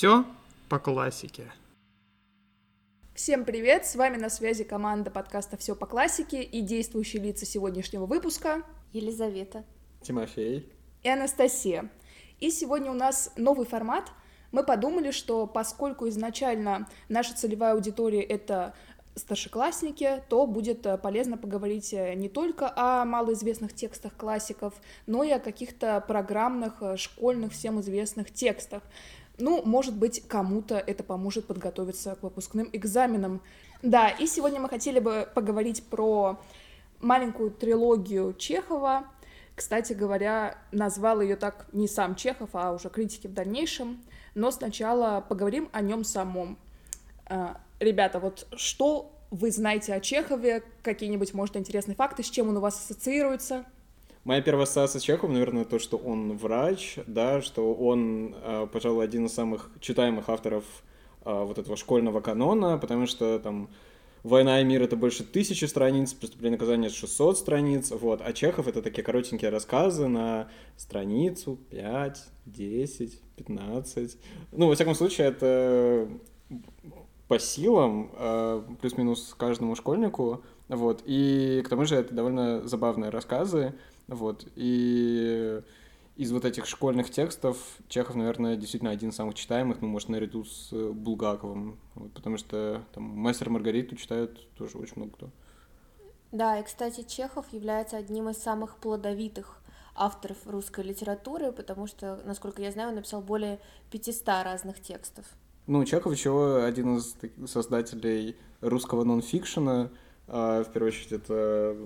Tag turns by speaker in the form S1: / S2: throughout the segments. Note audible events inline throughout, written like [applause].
S1: Все по классике.
S2: Всем привет! С вами на связи команда подкаста «Все по классике» и действующие лица сегодняшнего выпуска
S3: Елизавета,
S4: Тимофей
S2: и Анастасия. И сегодня у нас новый формат. Мы подумали, что поскольку изначально наша целевая аудитория — это старшеклассники, то будет э, полезно поговорить э, не только о малоизвестных текстах классиков, но и о каких-то программных, э, школьных, всем известных текстах. Ну, может быть, кому-то это поможет подготовиться к выпускным экзаменам. Да, и сегодня мы хотели бы поговорить про маленькую трилогию Чехова. Кстати говоря, назвал ее так не сам Чехов, а уже критики в дальнейшем. Но сначала поговорим о нем самом. Ребята, вот что вы знаете о Чехове? Какие-нибудь, может, интересные факты? С чем он у вас ассоциируется?
S4: Моя первая ассоциация с Чеховым, наверное, то, что он врач, да, что он, э, пожалуй, один из самых читаемых авторов э, вот этого школьного канона, потому что там «Война и мир» — это больше тысячи страниц, «Преступление и наказание» — 600 страниц, вот, а Чехов — это такие коротенькие рассказы на страницу, 5, 10, 15. Ну, во всяком случае, это по силам, э, плюс-минус каждому школьнику, вот, и к тому же это довольно забавные рассказы, вот, и из вот этих школьных текстов Чехов, наверное, действительно один из самых читаемых, ну, может, наряду с Булгаковым, вот, потому что там «Мастер Маргариту» читают тоже очень много кто.
S3: Да, и, кстати, Чехов является одним из самых плодовитых авторов русской литературы, потому что, насколько я знаю, он написал более 500 разных текстов.
S4: Ну, Чехов еще один из создателей русского нонфикшена, а, в первую очередь, это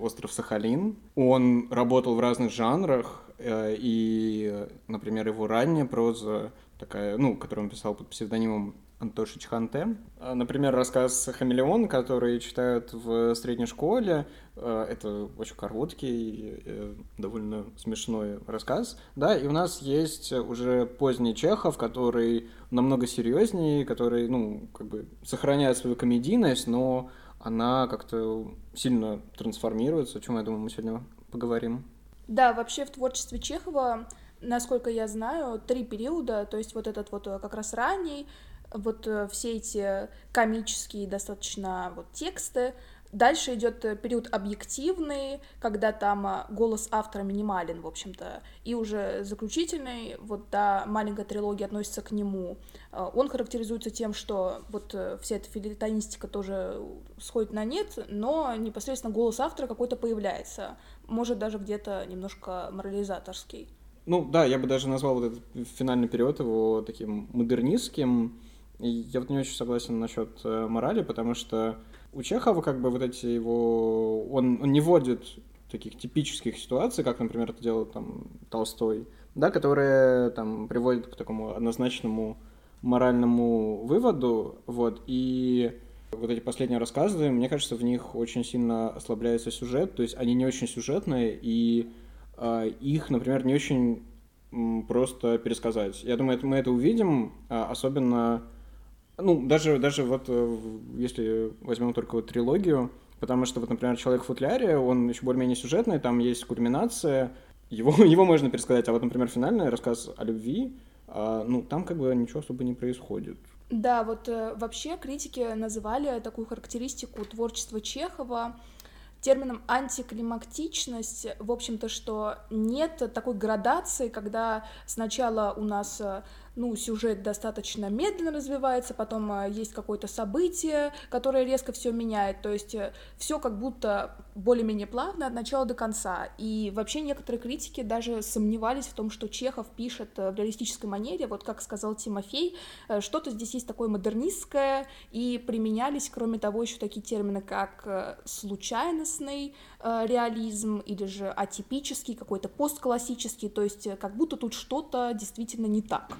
S4: «Остров Сахалин». Он работал в разных жанрах, э, и, например, его ранняя проза, такая, ну, которую он писал под псевдонимом Антошич Ханте. А, например, рассказ «Хамелеон», который читают в средней школе. А, это очень короткий, э, довольно смешной рассказ. Да, и у нас есть уже поздний Чехов, который намного серьезнее, который, ну, как бы сохраняет свою комедийность, но она как-то сильно трансформируется, о чем, я думаю, мы сегодня поговорим.
S2: Да, вообще в творчестве Чехова насколько я знаю, три периода, то есть вот этот вот э, как раз ранний, вот э, все эти комические достаточно вот тексты. Дальше идет э, период объективный, когда там э, голос автора минимален, в общем-то, и уже заключительный, вот да, маленькая трилогия относится к нему. Он характеризуется тем, что вот вся эта филитонистика тоже сходит на нет, но непосредственно голос автора какой-то появляется, может даже где-то немножко морализаторский.
S4: Ну да, я бы даже назвал вот этот финальный период его таким модернистским, я вот не очень согласен насчет э, морали, потому что у Чехова как бы вот эти его... Он, он не вводит таких типических ситуаций, как, например, это делал там Толстой, да, которые там приводят к такому однозначному моральному выводу, вот, и вот эти последние рассказы, мне кажется, в них очень сильно ослабляется сюжет, то есть они не очень сюжетные, и э, их, например, не очень просто пересказать. Я думаю, это, мы это увидим, а, особенно ну, даже, даже вот э, если возьмем только вот трилогию, потому что вот, например, «Человек в футляре», он еще более-менее сюжетный, там есть кульминация, его, [laughs] его можно пересказать, а вот, например, финальный рассказ о любви, а, ну, там как бы ничего особо не происходит.
S2: Да, вот э, вообще критики называли такую характеристику творчества Чехова термином антиклимактичность, в общем-то, что нет такой градации, когда сначала у нас э, ну, сюжет достаточно медленно развивается, потом а, есть какое-то событие, которое резко все меняет, то есть э, все как будто более-менее плавно от начала до конца. И вообще некоторые критики даже сомневались в том, что Чехов пишет э, в реалистической манере, вот как сказал Тимофей, э, что-то здесь есть такое модернистское, и применялись, кроме того, еще такие термины, как случайностный реализм или же атипический, какой-то постклассический, то есть как будто тут что-то действительно не так.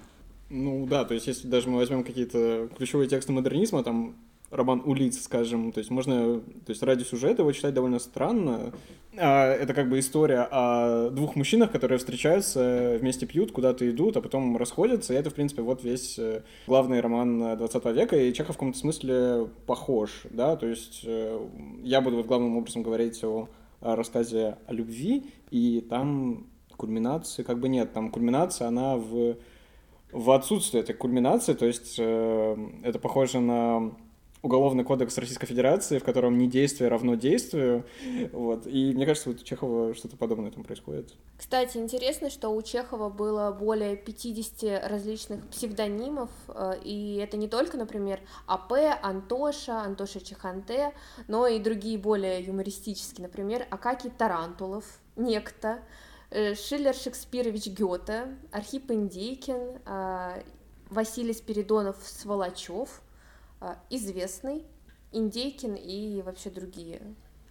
S4: Ну да, то есть если даже мы возьмем какие-то ключевые тексты модернизма, там роман Улиц, скажем, то есть можно, то есть ради сюжета его читать довольно странно. А, это как бы история о двух мужчинах, которые встречаются, вместе пьют, куда-то идут, а потом расходятся, и это, в принципе, вот весь э, главный роман 20 века, и Чехов в каком-то смысле похож, да, то есть э, я буду вот главным образом говорить о, о рассказе о любви, и там кульминации как бы нет, там кульминация, она в в отсутствие этой кульминации, то есть э, это похоже на Уголовный кодекс Российской Федерации, в котором не действие равно действию. Вот. И мне кажется, вот у Чехова что-то подобное там происходит.
S3: Кстати, интересно, что у Чехова было более 50 различных псевдонимов, э, и это не только, например, АП, Антоша, Антоша Чехонте, но и другие более юмористические, например, Акакий Тарантулов, Некто, э, Шиллер Шекспирович Гёте, Архип Индейкин, э, Василий Спиридонов Сволочев, известный, Индейкин и вообще другие.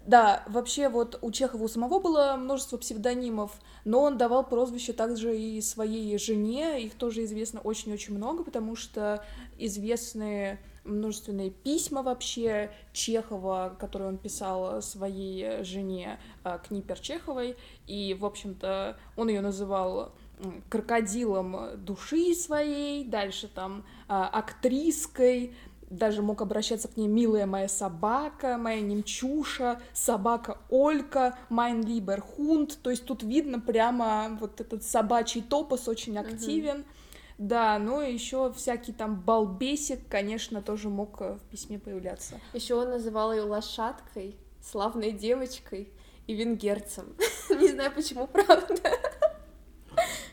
S2: Да, вообще вот у Чехова у самого было множество псевдонимов, но он давал прозвище также и своей жене, их тоже известно очень-очень много, потому что известные множественные письма вообще Чехова, которые он писал своей жене Книпер Чеховой, и, в общем-то, он ее называл крокодилом души своей, дальше там актриской, даже мог обращаться к ней «милая моя собака», «моя немчуша», «собака Олька», «mein lieber Hund», то есть тут видно прямо вот этот собачий топос очень активен. Да, ну и еще всякий там балбесик, конечно, тоже мог э, в письме появляться.
S3: Еще он называл ее лошадкой, славной девочкой и венгерцем. [laughs] Не знаю почему, правда.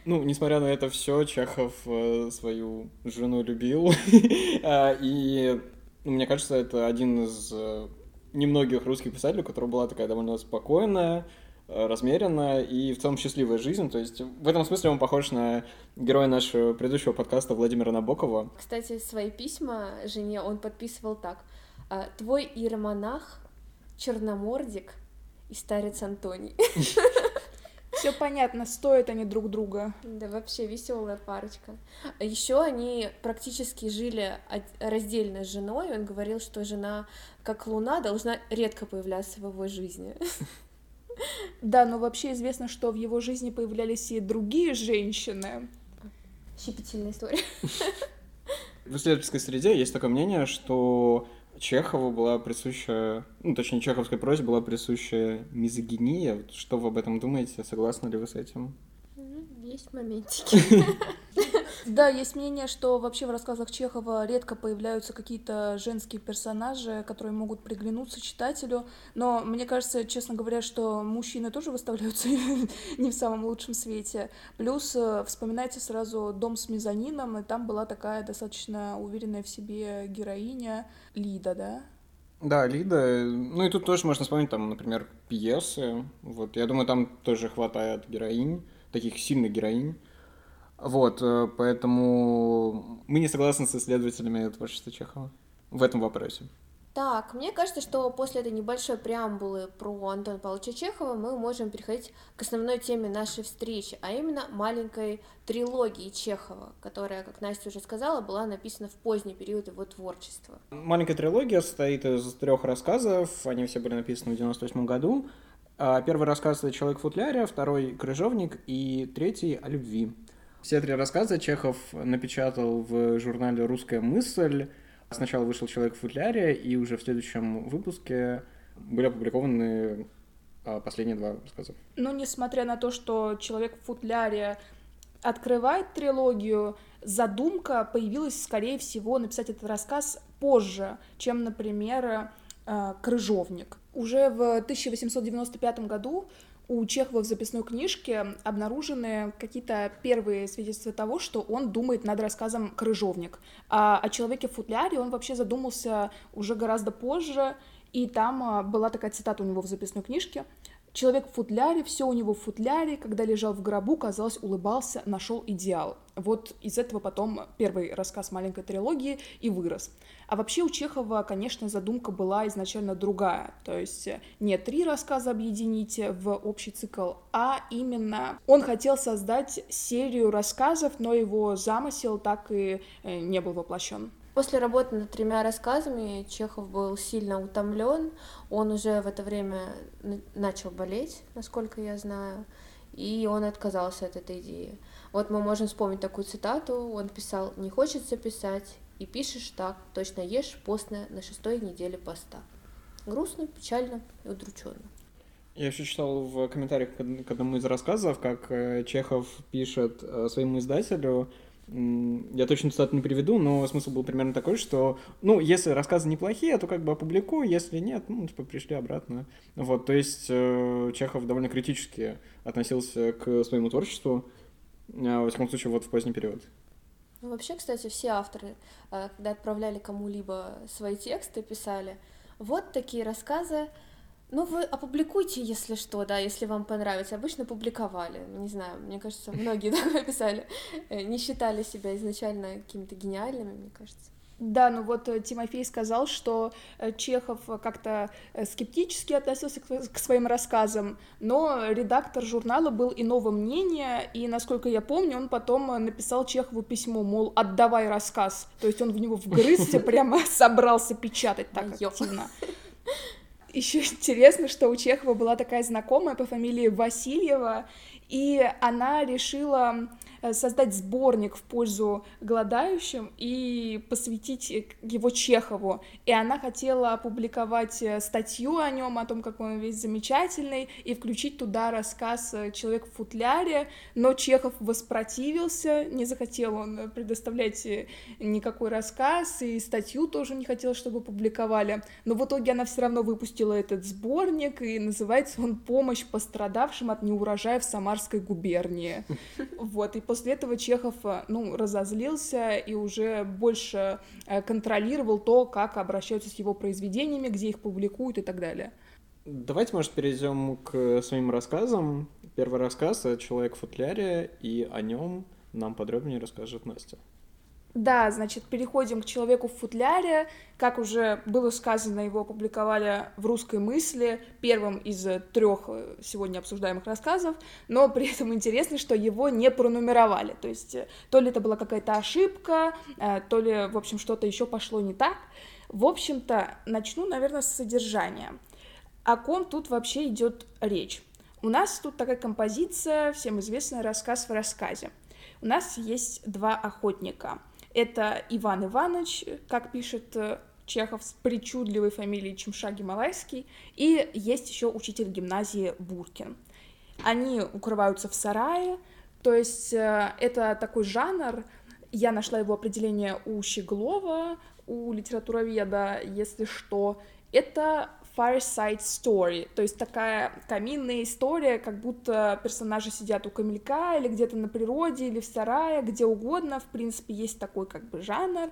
S4: Ну, несмотря на это все, Чехов э, свою жену любил. [laughs] А, и ну, мне кажется, это один из э, немногих русских писателей, у которого была такая довольно спокойная, э, размеренная и в целом счастливая жизнь. То есть в этом смысле он похож на героя нашего предыдущего подкаста Владимира Набокова.
S3: Кстати, свои письма жене он подписывал так. «А, «Твой иеромонах, черномордик и старец Антоний». [laughs]
S2: Все понятно, стоят они друг друга.
S3: Да, вообще веселая парочка. Еще они практически жили раздельно с женой. Он говорил, что жена, как луна, должна редко появляться в его жизни.
S2: Да, но вообще известно, что в его жизни появлялись и другие женщины.
S3: Щепетильная история. [laughs]
S4: В исследовательской среде есть такое мнение, что Чехову была присуща, ну, точнее, чеховской прозе была присуща мизогиния. Что вы об этом думаете? Согласны ли вы с этим?
S3: Есть моментики. [laughs]
S2: Да, есть мнение, что вообще в рассказах Чехова редко появляются какие-то женские персонажи, которые могут приглянуться читателю, но мне кажется, честно говоря, что мужчины тоже выставляются [laughs] не в самом лучшем свете. Плюс э, вспоминайте сразу «Дом с мезонином», и там была такая достаточно уверенная в себе героиня Лида, да?
S4: Да, Лида. Ну и тут тоже можно вспомнить, там, например, пьесы. Вот, я думаю, там тоже хватает героинь, таких сильных героинь. Вот, э, поэтому мы не согласны с исследователями творчества Чехова в этом вопросе.
S3: Так, мне кажется, что после этой небольшой преамбулы про Антона Павловича Чехова мы можем переходить к основной теме нашей встречи, а именно маленькой трилогии Чехова, которая, как Настя уже сказала, была написана в поздний период его творчества.
S4: Маленькая трилогия состоит из трех рассказов, они все были написаны в 98 году. А первый рассказ это «Человек в футляре», второй «Крыжовник» и третий «О любви». Все три рассказа Чехов напечатал в журнале «Русская мысль». Сначала вышел «Человек в футляре», и уже в следующем выпуске были опубликованы а, последние два рассказа.
S2: Ну, несмотря на то, что «Человек в футляре» открывает трилогию, задумка появилась, скорее всего, написать этот рассказ позже, чем, например, «Крыжовник». Уже в 1895 году у Чехова в записной книжке обнаружены какие-то первые свидетельства того, что он думает над рассказом «Крыжовник». А о человеке в футляре он вообще задумался уже гораздо позже, и там а, была такая цитата у него в записной книжке Человек в футляре, все у него в футляре, когда лежал в гробу, казалось, улыбался, нашел идеал. Вот из этого потом первый рассказ маленькой трилогии и вырос. А вообще у Чехова, конечно, задумка была изначально другая. То есть не три рассказа объединить в общий цикл, а именно он хотел создать серию рассказов, но его замысел так и э, не был воплощен.
S3: После работы над тремя рассказами Чехов был сильно утомлен. Он уже в это время начал болеть, насколько я знаю, и он отказался от этой идеи. Вот мы можем вспомнить такую цитату. Он писал «Не хочется писать, и пишешь так, точно ешь постно на шестой неделе поста». Грустно, печально и удрученно.
S4: Я еще читал в комментариях к одному из рассказов, как э, Чехов пишет э, своему издателю, Я точно цитату не приведу, но смысл был примерно такой, что, ну, если рассказы неплохие, то как бы опубликую, если нет, ну, типа, пришли обратно. Вот, то есть э, Чехов довольно критически относился к своему творчеству, э, во всяком случае, вот в поздний период.
S3: Ну, вообще, кстати, все авторы, э, когда отправляли кому-либо свои тексты, писали, вот такие рассказы, ну, вы опубликуйте, если что, да, если вам понравится. Обычно публиковали. Не знаю, мне кажется, многие [laughs] такое писали. Э, не считали себя изначально какими-то гениальными, мне кажется.
S2: Да, ну вот э, Тимофей сказал, что э, Чехов как-то скептически относился к своим рассказам, но редактор журнала был иного мнения, и, насколько я помню, он потом написал Чехову письмо, мол, отдавай рассказ. То есть он в него вгрызся, [laughs] прямо собрался печатать так активно. Еще интересно, что у Чехова была такая знакомая по фамилии Васильева, и она решила создать сборник в пользу голодающим и посвятить э, его Чехову. И она хотела опубликовать э, статью о нем, о том, как он весь замечательный, и включить туда рассказ «Человек в футляре», но Чехов воспротивился, не захотел он предоставлять никакой рассказ, и статью тоже не хотел, чтобы публиковали. Но в итоге она все равно выпустила этот сборник, и называется он «Помощь пострадавшим от неурожая в Самарской губернии». [laughs] Вот, и после этого Чехов, э, ну, разозлился и уже больше э, контролировал то, как обращаются с его произведениями, где их публикуют и так далее.
S4: Давайте, может, перейдем к своим рассказам. Первый рассказ — «Человек в футляре», и о нем нам подробнее расскажет Настя.
S2: Да, значит, переходим к человеку в футляре. Как уже было сказано, его опубликовали в русской мысли, первым из трех э, сегодня обсуждаемых рассказов, но при этом интересно, что его не пронумеровали. То есть э, то ли это была какая-то ошибка, э, то ли, в общем, что-то еще пошло не так. В общем-то, начну, наверное, с содержания. О ком тут вообще идет речь? У нас тут такая композиция, всем известный рассказ в рассказе. У нас есть два охотника — это Иван Иванович, как пишет э, Чехов с причудливой фамилией Чемшаги Малайский, и есть еще учитель гимназии Буркин. Они укрываются в сарае, то есть э, это такой жанр, я нашла его определение у Щеглова, у литературоведа, если что, это fireside story, то есть такая каминная история, как будто персонажи сидят у камелька или где-то на природе, или в сарае, где угодно, в принципе, есть такой как бы жанр,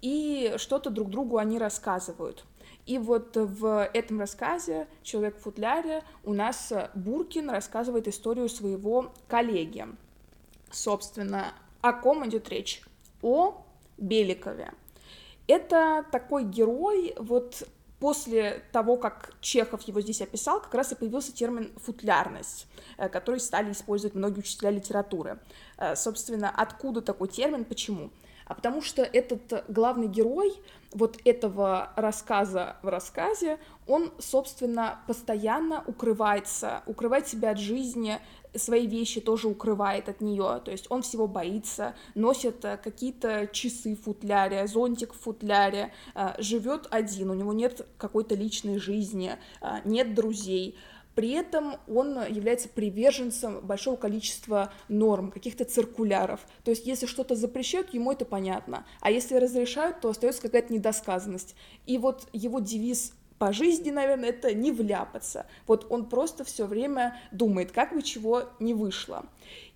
S2: и что-то друг другу они рассказывают. И вот в этом рассказе «Человек в футляре» у нас Буркин рассказывает историю своего коллеги. Собственно, о ком идет речь? О Беликове. Это такой герой, вот после того, как Чехов его здесь описал, как раз и появился термин «футлярность», э, который стали использовать многие учителя литературы. Э, собственно, откуда такой термин, почему? А потому что этот главный герой вот этого рассказа в рассказе, он, собственно, постоянно укрывается, укрывает себя от жизни, свои вещи тоже укрывает от нее, то есть он всего боится, носит э, какие-то часы в футляре, зонтик в футляре, э, живет один, у него нет какой-то личной жизни, э, нет друзей, при этом он является приверженцем большого количества норм, каких-то циркуляров. То есть, если что-то запрещают, ему это понятно. А если разрешают, то остается какая-то недосказанность. И вот его девиз по жизни, наверное, это не вляпаться. Вот он просто все время думает, как бы чего не вышло.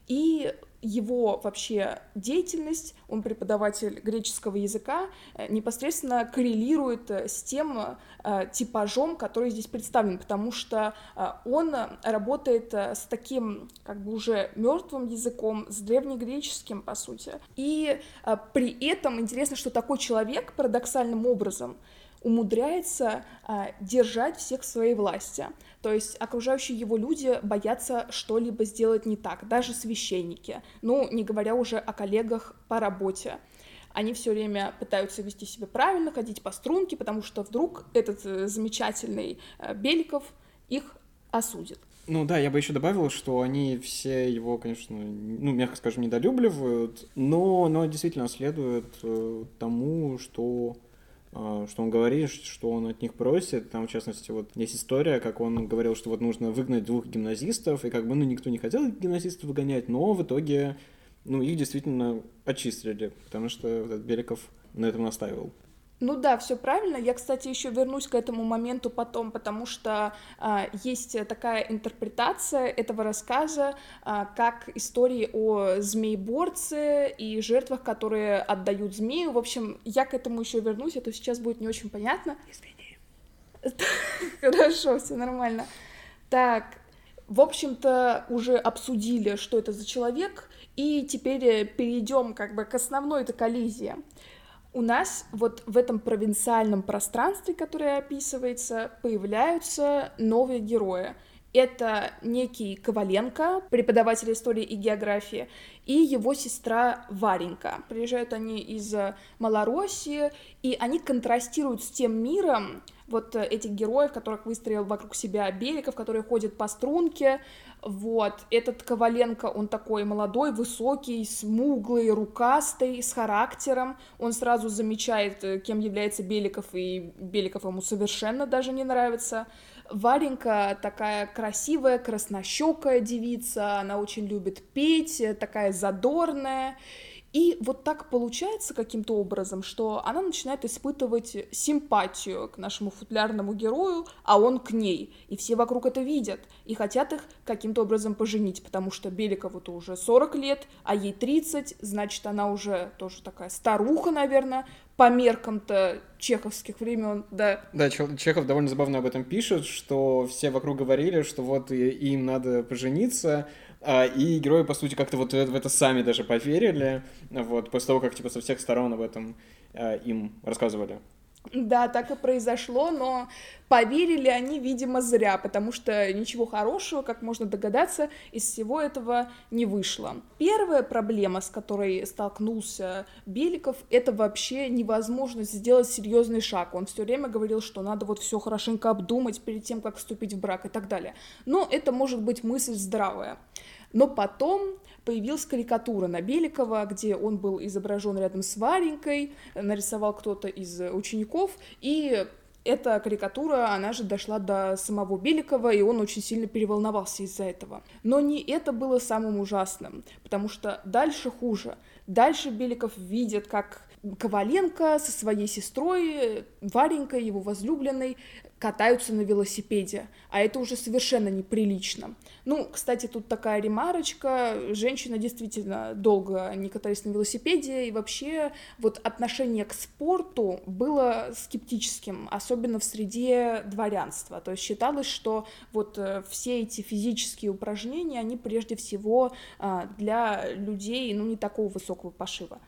S2: И его вообще деятельность, он преподаватель греческого языка, э, непосредственно коррелирует э, с тем э, типажом, который здесь представлен, потому что он работает с таким как бы уже мертвым языком, с древнегреческим, по сути. И при этом интересно, что такой человек парадоксальным образом умудряется а, держать всех в своей власти. То есть окружающие его люди боятся что-либо сделать не так, даже священники, ну, не говоря уже о коллегах по работе. Они все время пытаются вести себя правильно, ходить по струнке, потому что вдруг этот э, замечательный э, Беликов их осудит.
S4: Ну да, я бы еще добавил, что они все его, конечно, ну, мягко скажем, недолюбливают, но, но действительно следует э, тому, что что он говорит, что он от них просит. Там, в частности, вот есть история, как он говорил, что вот нужно выгнать двух гимназистов, и как бы, ну, никто не хотел гимназистов выгонять, но в итоге ну, их действительно очистили, потому что этот Беликов на этом настаивал.
S2: Ну да, все правильно. Я, кстати, еще вернусь к этому моменту потом, потому что а, есть такая интерпретация этого рассказа, а, как истории о змееборце и жертвах, которые отдают змею. В общем, я к этому еще вернусь, это сейчас будет не очень понятно. Извини. [laughs] Хорошо, все нормально. Так, в общем-то, уже обсудили, что это за человек, и теперь перейдем как бы к основной этой коллизии у нас вот в этом провинциальном пространстве, которое описывается, появляются новые герои. Это некий Коваленко, преподаватель истории и географии, и его сестра Варенька. Приезжают они из Малороссии, и они контрастируют с тем миром, вот этих героев, которых выстроил вокруг себя Беликов, которые ходят по струнке, вот, этот Коваленко, он такой молодой, высокий, смуглый, рукастый, с характером. Он сразу замечает, э, кем является Беликов, и Беликов ему совершенно даже не нравится. Варенька такая красивая, краснощекая девица, она очень любит петь, такая задорная. И вот так получается каким-то образом, что она начинает испытывать симпатию к нашему футлярному герою, а он к ней. И все вокруг это видят и хотят их каким-то образом поженить, потому что Беликову-то уже 40 лет, а ей 30, значит, она уже тоже такая старуха, наверное, по меркам-то чеховских времен, да.
S4: Да, Чехов довольно забавно об этом пишет, что все вокруг говорили, что вот им надо пожениться, и герои, по сути, как-то вот в это сами даже поверили, вот, после того, как, типа, со всех сторон об этом а, им рассказывали.
S2: Да, так и произошло, но поверили они, видимо, зря, потому что ничего хорошего, как можно догадаться, из всего этого не вышло. Первая проблема, с которой столкнулся Беликов, это вообще невозможность сделать серьезный шаг. Он все время говорил, что надо вот все хорошенько обдумать перед тем, как вступить в брак и так далее. Но это может быть мысль здравая. Но потом появилась карикатура на Беликова, где он был изображен рядом с Варенькой, нарисовал кто-то из учеников, и эта карикатура, она же дошла до самого Беликова, и он очень сильно переволновался из-за этого. Но не это было самым ужасным, потому что дальше хуже. Дальше Беликов видит, как Коваленко со своей сестрой, Варенькой, его возлюбленной, катаются на велосипеде, а это уже совершенно неприлично. Ну, кстати, тут такая ремарочка, женщина действительно долго не катались на велосипеде, и вообще вот отношение к спорту было скептическим, особенно в среде дворянства, то есть считалось, что вот э, все эти физические упражнения, они прежде всего а, для людей, ну, не такого высокого пошива.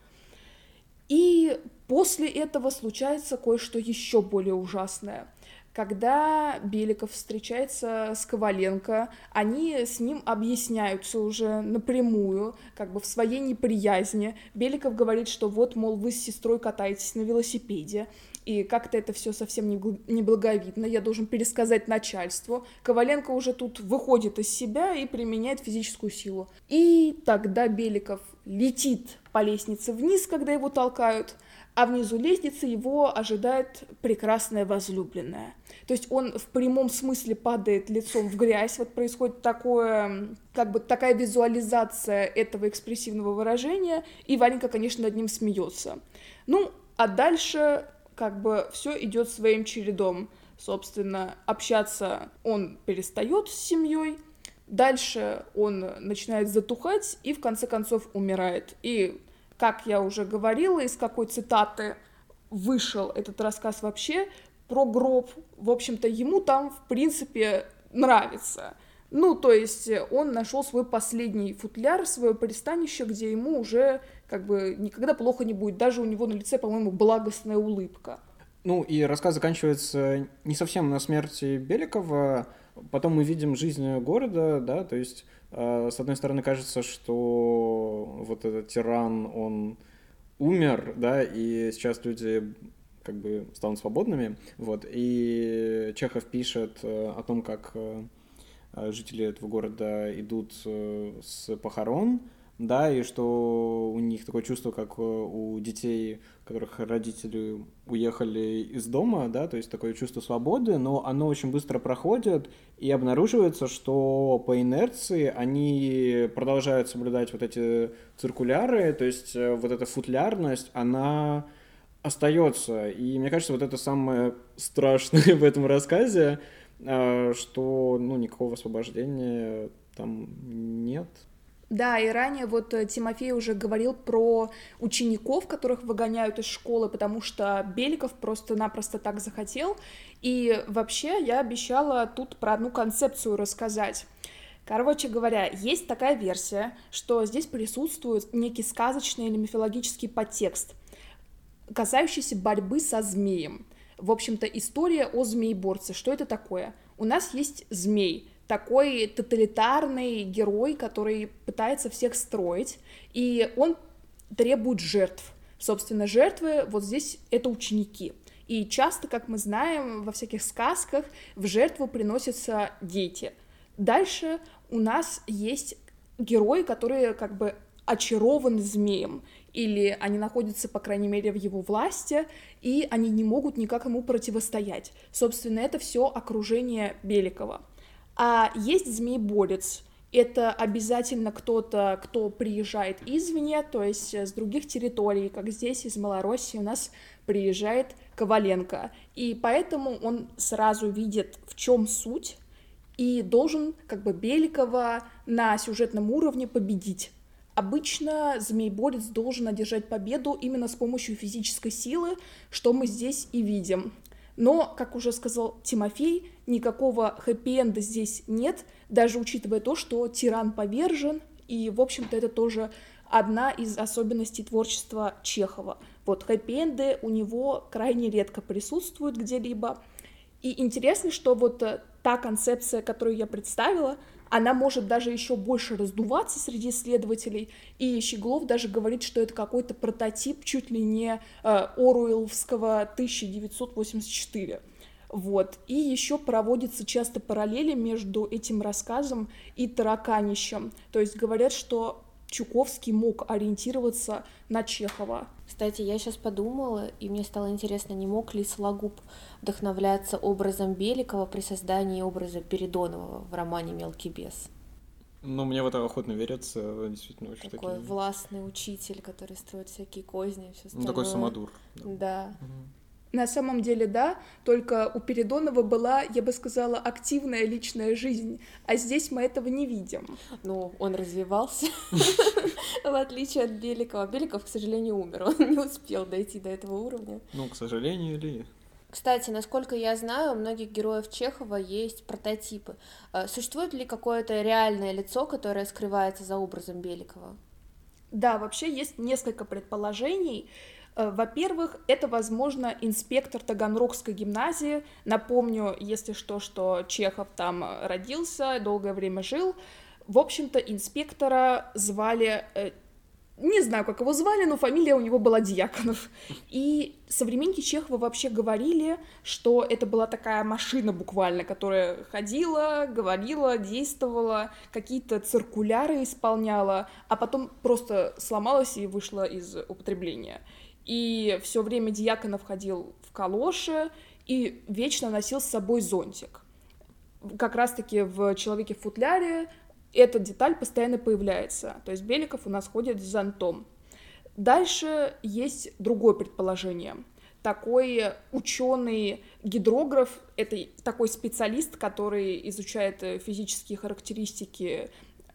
S2: И после этого случается кое-что еще более ужасное – когда Беликов встречается с Коваленко, они с ним объясняются уже напрямую, как бы в своей неприязни. Беликов говорит, что вот, мол, вы с сестрой катаетесь на велосипеде, и как-то это все совсем неблаговидно, я должен пересказать начальству. Коваленко уже тут выходит из себя и применяет физическую силу. И тогда Беликов летит по лестнице вниз, когда его толкают, а внизу лестницы его ожидает прекрасная возлюбленная. То есть он в прямом смысле падает лицом в грязь, вот происходит такое, как бы такая визуализация этого экспрессивного выражения, и Варенька, конечно, над ним смеется. Ну, а дальше как бы все идет своим чередом. Собственно, общаться он перестает с семьей, дальше он начинает затухать и в конце концов умирает. И как я уже говорила, из какой цитаты вышел этот рассказ вообще про гроб. В общем-то, ему там, в принципе, нравится. Ну, то есть он нашел свой последний футляр, свое пристанище, где ему уже как бы никогда плохо не будет. Даже у него на лице, по-моему, благостная улыбка.
S4: Ну, и рассказ заканчивается не совсем на смерти Беликова. Потом мы видим жизнь города, да, то есть Э, с одной стороны, кажется, что вот этот тиран, он умер, да, и сейчас люди как бы станут свободными, вот, и Чехов пишет э, о том, как э, жители этого города идут с похорон, да, и что у них такое чувство, как у детей, которых родители уехали из дома, да, то есть такое чувство свободы, но оно очень быстро проходит, и обнаруживается, что по инерции они продолжают соблюдать вот эти циркуляры, то есть э, вот эта футлярность, она остается. И мне кажется, вот это самое страшное [laughs] в этом рассказе, э, что ну, никакого освобождения там нет.
S2: Да, и ранее вот э, Тимофей уже говорил про учеников, которых выгоняют из школы, потому что Беликов просто-напросто так захотел. И вообще я обещала тут про одну концепцию рассказать. Короче говоря, есть такая версия, что здесь присутствует некий сказочный или мифологический подтекст, касающийся борьбы со змеем. В общем-то, история о змееборце. Что это такое? У нас есть змей, такой тоталитарный герой, который пытается всех строить, и он требует жертв. Собственно, жертвы вот здесь это ученики. И часто, как мы знаем, во всяких сказках в жертву приносятся дети. Дальше у нас есть герои, которые как бы очарованы змеем, или они находятся, по крайней мере, в его власти, и они не могут никак ему противостоять. Собственно, это все окружение Беликова. А есть змееборец. Это обязательно кто-то, кто приезжает извне, то есть с других территорий, как здесь из Малороссии у нас приезжает Коваленко. И поэтому он сразу видит, в чем суть, и должен как бы Беликова на сюжетном уровне победить. Обычно змееборец должен одержать победу именно с помощью физической силы, что мы здесь и видим. Но, как уже сказал Тимофей, никакого хэппи-энда здесь нет, даже учитывая то, что тиран повержен, и, в общем-то, это тоже одна из особенностей творчества Чехова. Вот хэппи-энды у него крайне редко присутствуют где-либо. И интересно, что вот э, та концепция, которую я представила, она может даже еще больше раздуваться среди исследователей, и Щеглов даже говорит, что это какой-то прототип чуть ли не э, Оруэлловского 1984. Вот. И еще проводятся часто параллели между этим рассказом и тараканищем. То есть говорят, что Чуковский мог ориентироваться на Чехова.
S3: Кстати, я сейчас подумала, и мне стало интересно, не мог ли Сологуб вдохновляться образом Беликова при создании образа Передонова в романе «Мелкий бес»?
S4: Ну, мне в это охотно верится, действительно очень
S3: Такой
S4: такие...
S3: властный учитель, который строит всякие козни и все остальное.
S4: Ну, такой самодур.
S3: Да. да.
S4: Угу.
S2: На самом деле, да, только у Передонова была, я бы сказала, активная личная жизнь, а здесь мы этого не видим.
S3: Ну, он развивался, [laughs] в отличие от Беликова. Беликов, к сожалению, умер, он не успел дойти до этого уровня.
S4: Ну, к сожалению, или...
S3: Кстати, насколько я знаю, у многих героев Чехова есть прототипы. Э, существует ли какое-то реальное лицо, которое скрывается за образом Беликова?
S2: Да, вообще есть несколько предположений. Э, во-первых, это, возможно, инспектор Таганрогской гимназии. Напомню, если что, что Чехов там родился, долгое время жил. В общем-то, инспектора звали... Э, не знаю, как его звали, но фамилия у него была Дьяконов. И современники Чехова вообще говорили, что это была такая машина буквально, которая ходила, говорила, действовала, какие-то циркуляры исполняла, а потом просто сломалась и вышла из употребления и все время Дьяконов ходил в калоши и вечно носил с собой зонтик. Как раз-таки в «Человеке в футляре» эта деталь постоянно появляется, то есть Беликов у нас ходит с зонтом. Дальше есть другое предположение. Такой ученый гидрограф, это такой специалист, который изучает физические характеристики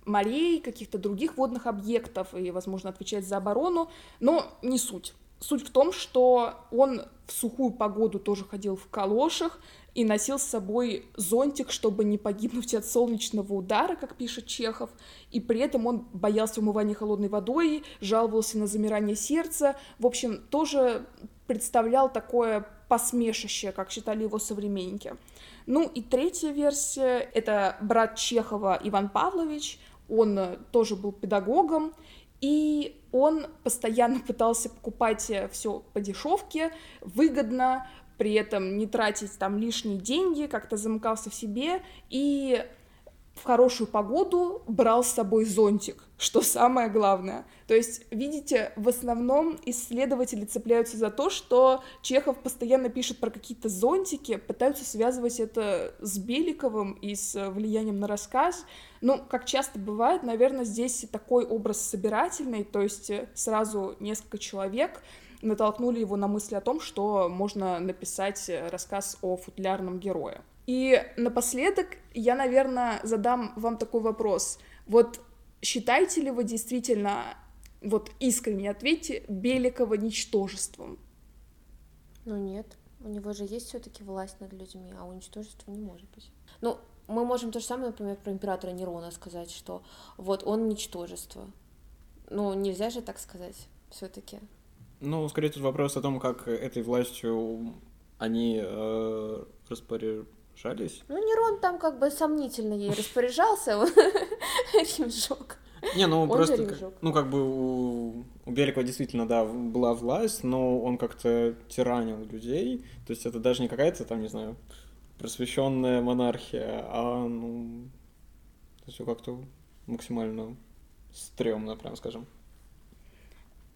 S2: морей, каких-то других водных объектов и, возможно, отвечает за оборону, но не суть. Суть в том, что он в сухую погоду тоже ходил в калошах и носил с собой зонтик, чтобы не погибнуть от солнечного удара, как пишет Чехов, и при этом он боялся умывания холодной водой, жаловался на замирание сердца, в общем, тоже представлял такое посмешище, как считали его современники. Ну и третья версия — это брат Чехова Иван Павлович, он тоже был педагогом, и он постоянно пытался покупать э, все по дешевке, выгодно, при этом не тратить там лишние деньги, как-то замыкался в себе, и в хорошую погоду брал с собой зонтик, что самое главное. То есть, видите, в основном исследователи цепляются за то, что Чехов постоянно пишет про какие-то зонтики, пытаются связывать это с Беликовым и с влиянием на рассказ. Ну, как часто бывает, наверное, здесь такой образ собирательный, то есть сразу несколько человек натолкнули его на мысли о том, что можно написать рассказ о футлярном герое. И напоследок я, наверное, задам вам такой вопрос. Вот считаете ли вы действительно, вот искренне ответьте, Беликова ничтожеством?
S3: Ну нет, у него же есть все-таки власть над людьми, а у ничтожества не может быть. Ну, мы можем то же самое, например, про императора Нерона сказать, что вот он ничтожество. Ну, нельзя же так сказать все-таки.
S4: Ну, скорее тут вопрос о том, как этой властью они э, распоряжаются распоряжались.
S3: Ну, Нерон там как бы сомнительно ей распоряжался, Рим [laughs] сжег.
S4: Не, ну он просто, ну как бы у, у Беликова действительно, да, была власть, но он как-то тиранил людей, то есть это даже не какая-то там, не знаю, просвещенная монархия, а, ну, все как-то максимально стрёмно, прям скажем.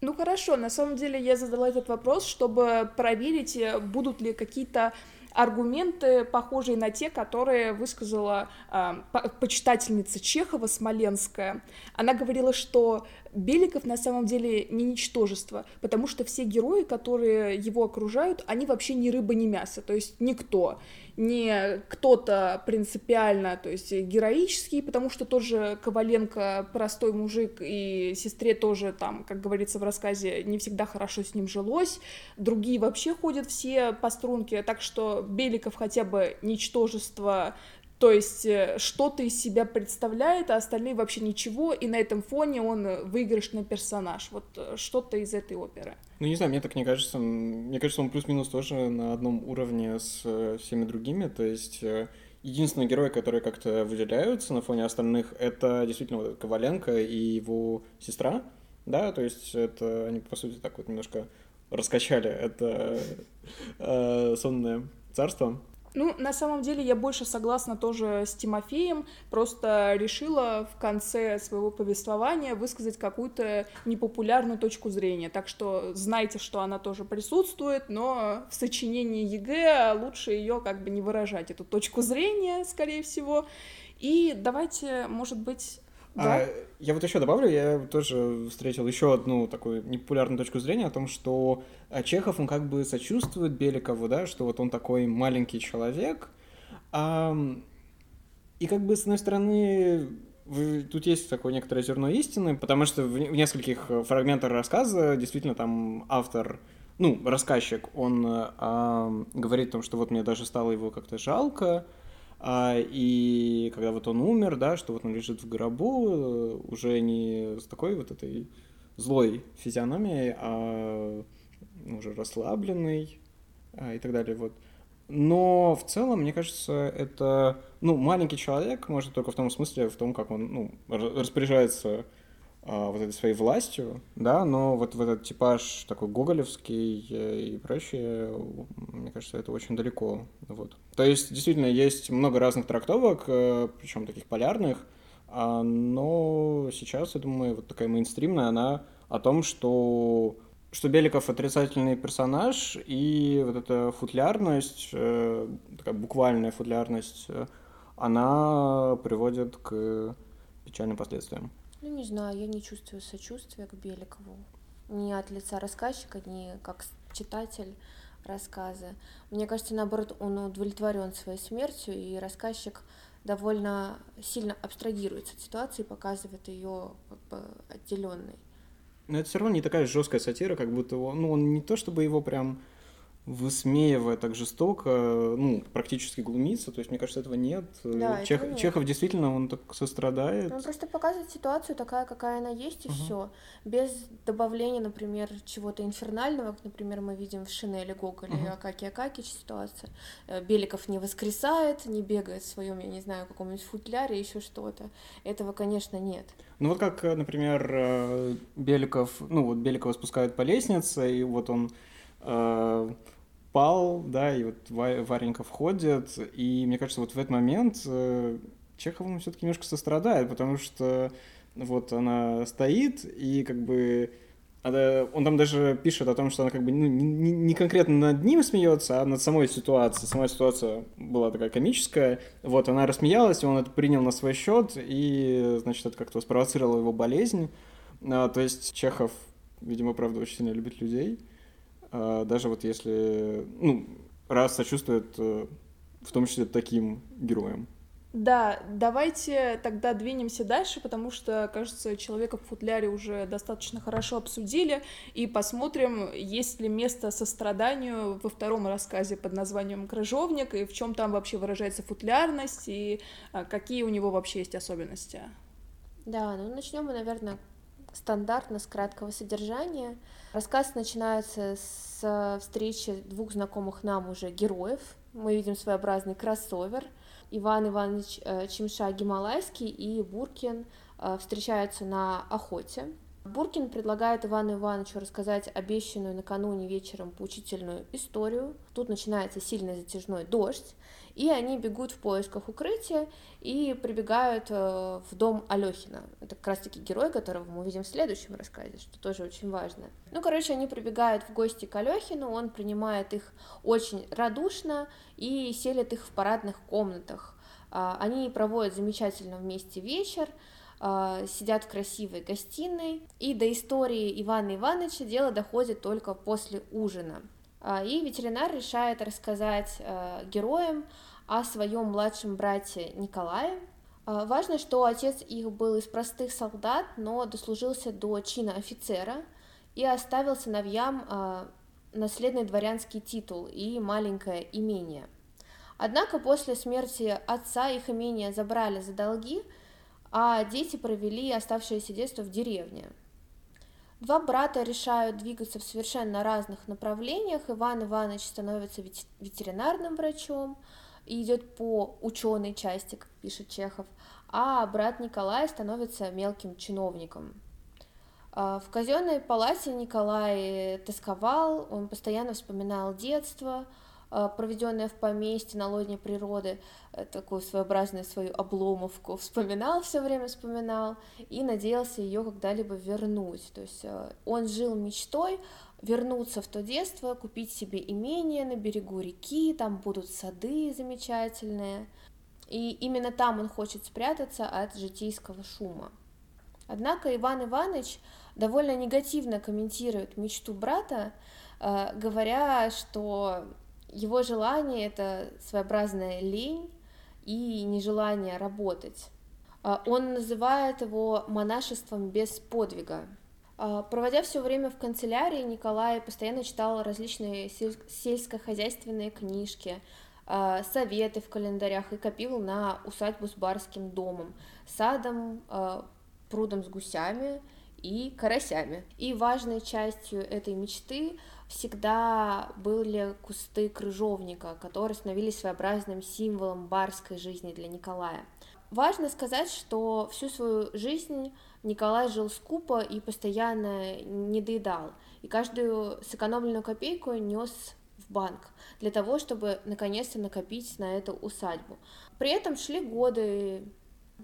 S2: Ну хорошо, на самом деле я задала этот вопрос, чтобы проверить, будут ли какие-то аргументы, похожие на те, которые высказала э, почитательница Чехова Смоленская. Она говорила, что Беликов на самом деле не ничтожество, потому что все герои, которые его окружают, они вообще ни рыба, ни мясо, то есть никто не кто-то принципиально, то есть героический, потому что тоже Коваленко простой мужик, и сестре тоже там, как говорится в рассказе, не всегда хорошо с ним жилось, другие вообще ходят все по струнке, так что Беликов хотя бы ничтожество то есть э, что-то из себя представляет, а остальные вообще ничего, и на этом фоне он выигрышный персонаж. Вот э, что-то из этой оперы.
S4: Ну, не знаю, мне так не кажется. Мне кажется, он плюс-минус тоже на одном уровне с э, всеми другими. То есть единственный герой, который как-то выделяются на фоне остальных, это действительно вот Коваленко и его сестра. Да, то есть это они, по сути, так вот немножко раскачали это э, сонное царство.
S2: Ну, на самом деле, я больше согласна тоже с Тимофеем, просто решила в конце своего повествования высказать какую-то непопулярную точку зрения, так что знайте, что она тоже присутствует, но в сочинении ЕГЭ лучше ее как бы не выражать, эту точку зрения, скорее всего. И давайте, может быть, да?
S4: А, я вот еще добавлю, я тоже встретил еще одну такую непопулярную точку зрения о том, что а, Чехов, он как бы сочувствует Беликову, да, что вот он такой маленький человек. А, и как бы, с одной стороны, тут есть такое некоторое зерно истины, потому что в, нескольких фрагментах рассказа действительно там автор, ну, рассказчик, он а, говорит о том, что вот мне даже стало его как-то жалко, а, и когда вот он умер, да, что вот он лежит в гробу, э, уже не с такой вот этой злой физиономией, а уже расслабленный а, и так далее, вот. Но в целом, мне кажется, это, ну, маленький человек, может, только в том смысле, в том, как он, ну, распоряжается а, вот этой своей властью, да, но вот в этот типаж такой гоголевский и прочее, мне кажется, это очень далеко, вот. То есть, действительно, есть много разных трактовок, э, причем таких полярных, а, но сейчас, я думаю, вот такая мейнстримная, она о том, что что Беликов отрицательный персонаж, и вот эта футлярность, э, такая буквальная футлярность, э, она приводит к печальным последствиям.
S3: Ну, не знаю, я не чувствую сочувствия к Беликову. Ни от лица рассказчика, ни как читатель рассказа. Мне кажется, наоборот, он удовлетворен своей смертью, и рассказчик довольно сильно абстрагируется от ситуации, показывает ее как бы отделенной.
S4: Но это все равно не такая жесткая сатира, как будто он, ну, он не то чтобы его прям высмеивая так жестоко, ну, практически глумится, то есть, мне кажется, этого нет.
S3: Да,
S4: Чех,
S3: этого нет.
S4: Чехов действительно, он так сострадает.
S3: Он просто показывает ситуацию такая, какая она есть, и uh-huh. все. Без добавления, например, чего-то инфернального, как, например, мы видим в Шинеле uh-huh. и Акаки Акакич ситуация. Э, Беликов не воскресает, не бегает в своем, я не знаю, каком-нибудь футляре, еще что-то. Этого, конечно, нет.
S4: Ну вот как, например, э, Беликов, ну вот Беликова спускают по лестнице, и вот он э, пал, да, и вот Варенька входит, и мне кажется, вот в этот момент э, Чехов ему все-таки немножко сострадает, потому что вот она стоит и как бы он там даже пишет о том, что она как бы ну, не, не конкретно над ним смеется, а над самой ситуацией. Сама ситуация была такая комическая. Вот, она рассмеялась, и он это принял на свой счет, и, значит, это как-то спровоцировало его болезнь. А, то есть Чехов, видимо, правда, очень сильно любит людей. А, даже вот если, ну, раз сочувствует э, в том числе таким героям.
S2: Да, давайте тогда двинемся дальше, потому что, кажется, человека в футляре уже достаточно хорошо обсудили, и посмотрим, есть ли место состраданию во втором рассказе под названием «Крыжовник», и в чем там вообще выражается футлярность, и а, какие у него вообще есть особенности.
S3: Да, ну начнем мы, наверное, стандартно с краткого содержания. Рассказ начинается с встречи двух знакомых нам уже героев. Мы видим своеобразный кроссовер — Иван Иванович э, Чемша Гималайский и Буркин э, встречаются на охоте. Буркин предлагает Ивану Ивановичу рассказать обещанную накануне вечером поучительную историю. Тут начинается сильный затяжной дождь, и они бегут в поисках укрытия и прибегают э, в дом Алехина. Это как раз-таки герой, которого мы увидим в следующем рассказе, что тоже очень важно. Ну, короче, они прибегают в гости к Алехину, он принимает их очень радушно и селит их в парадных комнатах. А, они проводят замечательно вместе вечер, сидят в красивой гостиной, и до истории Ивана Ивановича дело доходит только после ужина. А, и ветеринар решает рассказать э, героям о своем младшем брате Николае. А, важно, что отец их был из простых солдат, но дослужился до чина офицера и оставил сыновьям а, наследный дворянский титул и маленькое имение. Однако после смерти отца их имение забрали за долги, а дети провели оставшееся детство в деревне. Два брата решают двигаться в совершенно разных направлениях. Иван Иванович становится ветеринарным врачом и идет по ученой части, как пишет Чехов, а брат Николай становится мелким чиновником. А, в казенной палате Николай тосковал, он постоянно вспоминал детство, Э, проведенная в поместье на лоне природы, э, такую своеобразную свою обломовку, вспоминал все время, вспоминал, и надеялся ее когда-либо вернуть. То есть э, он жил мечтой вернуться в то детство, купить себе имение на берегу реки, там будут сады замечательные, и именно там он хочет спрятаться от житейского шума. Однако Иван Иванович довольно негативно комментирует мечту брата, говоря, что его желание — это своеобразная лень и нежелание работать. А, он называет его монашеством без подвига. А, проводя все время в канцелярии, Николай постоянно читал различные сельскохозяйственные книжки, а, советы в календарях и копил на усадьбу с барским домом, садом, прудом с гусями и карасями. И важной частью этой мечты всегда были кусты крыжовника, которые становились своеобразным символом барской жизни для Николая. Важно сказать, что всю свою жизнь Николай жил скупо и постоянно не доедал, и каждую сэкономленную копейку нес в банк для того, чтобы наконец-то накопить на эту усадьбу. При этом шли годы,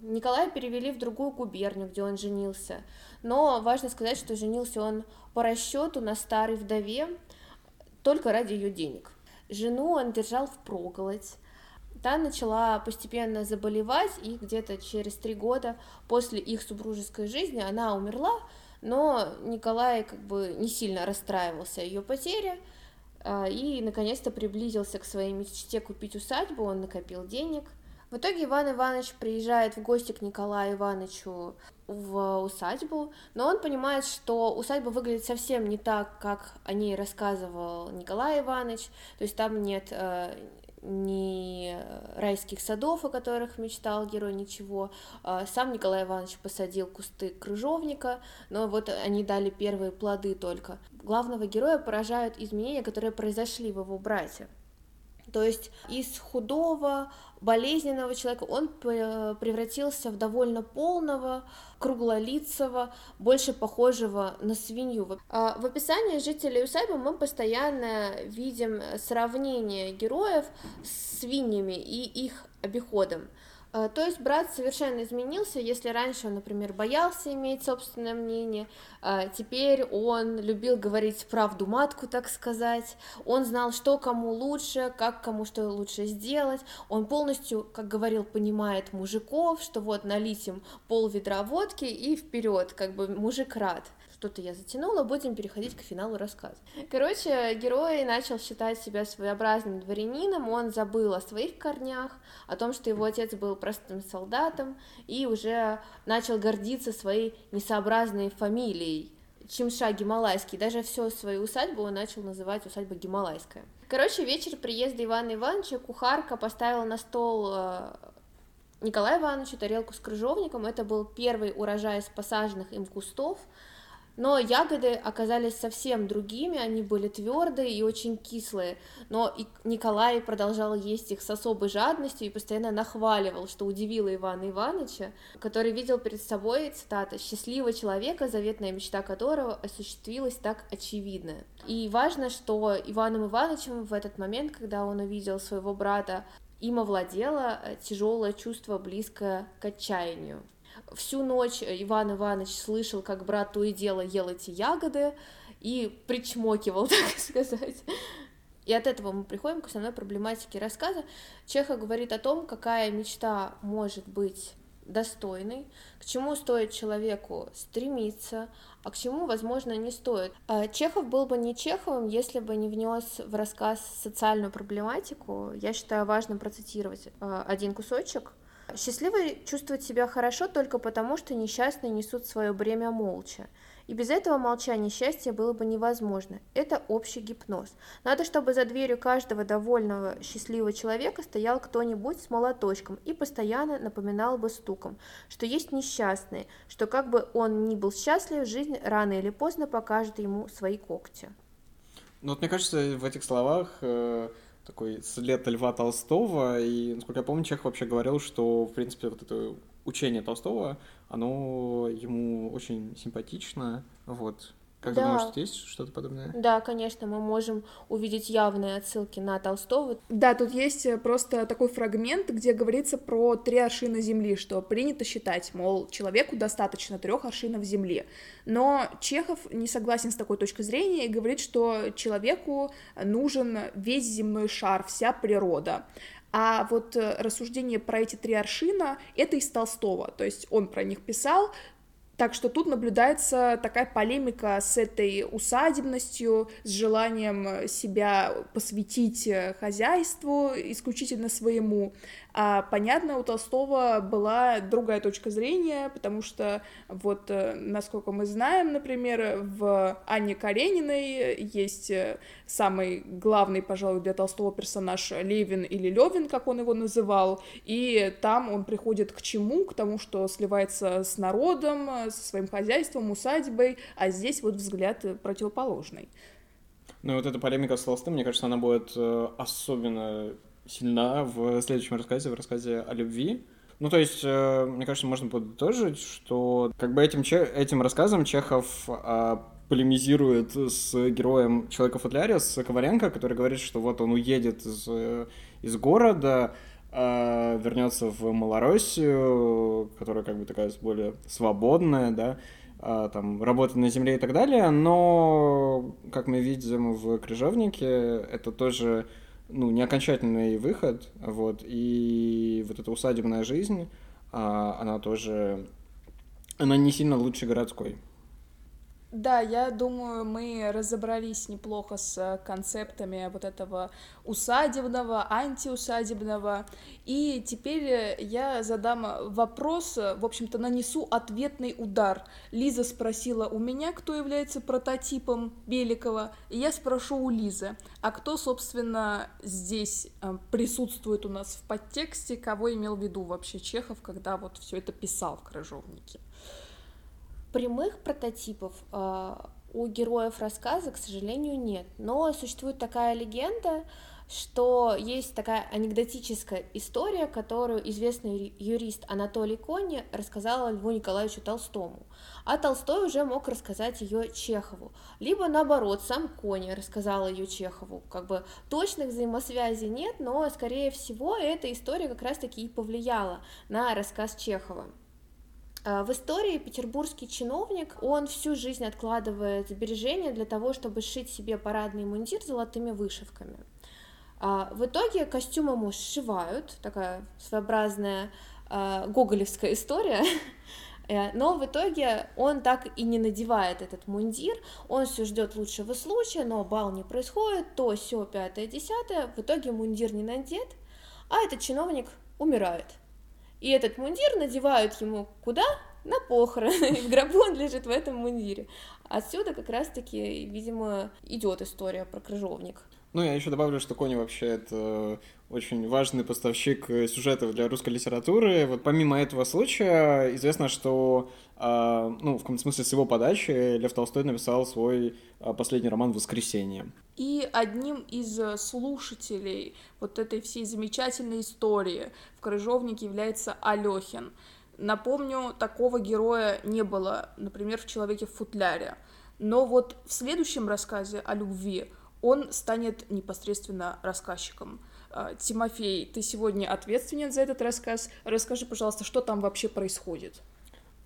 S3: Николая перевели в другую губернию, где он женился. Но важно сказать, что женился он по расчету на старой вдове только ради ее денег. Жену он держал в проголодь. Та начала постепенно заболевать, и где-то через три года после их супружеской жизни она умерла, но Николай как бы не сильно расстраивался ее потере, а, и наконец-то приблизился к своей мечте купить усадьбу, он накопил денег – в итоге Иван Иванович приезжает в гости к Николаю Ивановичу в усадьбу, но он понимает, что усадьба выглядит совсем не так, как о ней рассказывал Николай Иванович, то есть там нет э, ни райских садов, о которых мечтал герой, ничего. А сам Николай Иванович посадил кусты крыжовника, но вот они дали первые плоды только. Главного героя поражают изменения, которые произошли в его брате. То есть из худого, болезненного человека он превратился в довольно полного, круглолицего, больше похожего на свинью. А в описании жителей усадьбы мы постоянно видим сравнение героев с свиньями и их обиходом. А, то есть брат совершенно изменился, если раньше он, например, боялся иметь собственное мнение, а, теперь он любил говорить правду матку, так сказать, он знал, что кому лучше, как кому что лучше сделать, он полностью, как говорил, понимает мужиков, что вот налить им пол ведра водки и вперед, как бы мужик рад что-то я затянула, будем переходить к финалу рассказа. Короче, герой начал считать себя своеобразным дворянином, он забыл о своих корнях, о том, что его отец был простым солдатом, и уже начал гордиться своей несообразной фамилией. Чимша Гималайский, даже всю свою усадьбу он начал называть усадьба Гималайская. Короче, вечер приезда Ивана Ивановича кухарка поставила на стол э, Николаю Ивановичу тарелку с крыжовником. Это был первый урожай из посаженных им кустов. Но ягоды оказались совсем другими, они были твердые и очень кислые. Но и Николай продолжал есть их с особой жадностью и постоянно нахваливал, что удивило Ивана Ивановича, который видел перед собой, цитата, «счастливого человека, заветная мечта которого осуществилась так очевидно». И важно, что Иваном Ивановичем в этот момент, когда он увидел своего брата, им овладело тяжелое чувство, близкое к отчаянию. Всю ночь Иван Иванович слышал, как брат то и дело ел эти ягоды и причмокивал, [laughs] так сказать. И от этого мы приходим к основной проблематике рассказа. Чеха говорит о том, какая мечта может быть достойной, к чему стоит человеку стремиться, а к чему, возможно, не стоит. А Чехов был бы не Чеховым, если бы не внес в рассказ социальную проблематику. Я считаю важным процитировать а, один кусочек – Счастливые чувствуют себя хорошо только потому, что несчастные несут свое бремя молча. И без этого молчания счастья было бы невозможно. Это общий гипноз. Надо, чтобы за дверью каждого довольного, счастливого человека стоял кто-нибудь с молоточком и постоянно напоминал бы стуком, что есть несчастные, что как бы он ни был счастлив, жизнь рано или поздно покажет ему свои когти.
S4: Ну вот мне кажется, в этих словах э, такой след Льва Толстого, и, насколько я помню, Чехов вообще говорил, что, в принципе, вот это учение Толстого, оно ему очень симпатично, вот, как да. думаешь, есть что-то подобное?
S3: Да, конечно, мы можем увидеть явные отсылки на Толстого.
S2: Да, тут есть э, просто такой фрагмент, где говорится про три аршина земли, что принято считать, мол, человеку достаточно трех аршинов земли. Но Чехов не согласен с такой точкой зрения и говорит, что человеку нужен весь земной шар, вся природа. А вот э, рассуждение про эти три аршина — это из Толстого, то есть он про них писал, так что тут наблюдается такая полемика с этой усадебностью, с желанием себя посвятить хозяйству исключительно своему. А понятно, у Толстого была другая точка зрения, потому что вот, э, насколько мы знаем, например, в Анне Карениной есть э, самый главный, пожалуй, для Толстого персонаж Левин или Левин, как он его называл, и там он приходит к чему? К тому, что сливается с народом, со своим хозяйством, усадьбой, а здесь вот взгляд противоположный.
S4: Ну и вот эта полемика с Толстым, мне кажется, она будет э, особенно сильна в следующем рассказе, в рассказе о любви. Ну, то есть, э, мне кажется, можно подытожить, что как бы этим, этим рассказом Чехов э, полемизирует с героем Человека в с Коваленко, который говорит, что вот он уедет из, из города, э, вернется в Малороссию, которая как бы такая более свободная, да, э, там, работать на земле и так далее, но, как мы видим в «Крыжовнике», это тоже ну, не окончательный выход, вот, и вот эта усадебная жизнь, а, она тоже, она не сильно лучше городской.
S2: Да, я думаю, мы разобрались неплохо с концептами вот этого усадебного, антиусадебного. И теперь я задам вопрос, в общем-то, нанесу ответный удар. Лиза спросила у меня, кто является прототипом Беликова, и я спрошу у Лизы, а кто, собственно, здесь э, присутствует у нас в подтексте, кого имел в виду вообще Чехов, когда вот все это писал в «Крыжовнике»?
S3: Прямых прототипов э, у героев рассказа, к сожалению, нет. Но существует такая легенда, что есть такая анекдотическая история, которую известный юрист Анатолий Кони рассказал Льву Николаевичу Толстому. А Толстой уже мог рассказать ее Чехову. Либо наоборот, сам Кони рассказал ее Чехову. Как бы точных взаимосвязей нет, но, скорее всего, эта история как раз-таки и повлияла на рассказ Чехова. А, в истории петербургский чиновник, он всю жизнь откладывает сбережения для того, чтобы сшить себе парадный мундир золотыми вышивками. А, в итоге костюм ему сшивают, такая своеобразная а, гоголевская история, [laughs] э, но в итоге он так и не надевает этот мундир, он все ждет лучшего случая, но бал не происходит, то все пятое, десятое, в итоге мундир не надет, а этот чиновник умирает. И этот мундир надевают ему куда? На похороны. [laughs] В гробу он лежит в этом мундире. Отсюда как раз-таки, видимо, идет история про крыжовник.
S4: Ну, я еще добавлю, что Кони вообще это очень важный поставщик сюжетов для русской литературы. Вот помимо этого случая, известно, что, э, ну, в каком-то смысле с его подачи Лев Толстой написал свой э, последний роман «Воскресенье».
S2: И одним из слушателей вот этой всей замечательной истории в «Крыжовнике» является Алехин. Напомню, такого героя не было, например, в «Человеке в футляре». Но вот в следующем рассказе о любви он станет непосредственно рассказчиком. А, Тимофей, ты сегодня ответственен за этот рассказ. Расскажи, пожалуйста, что там вообще происходит?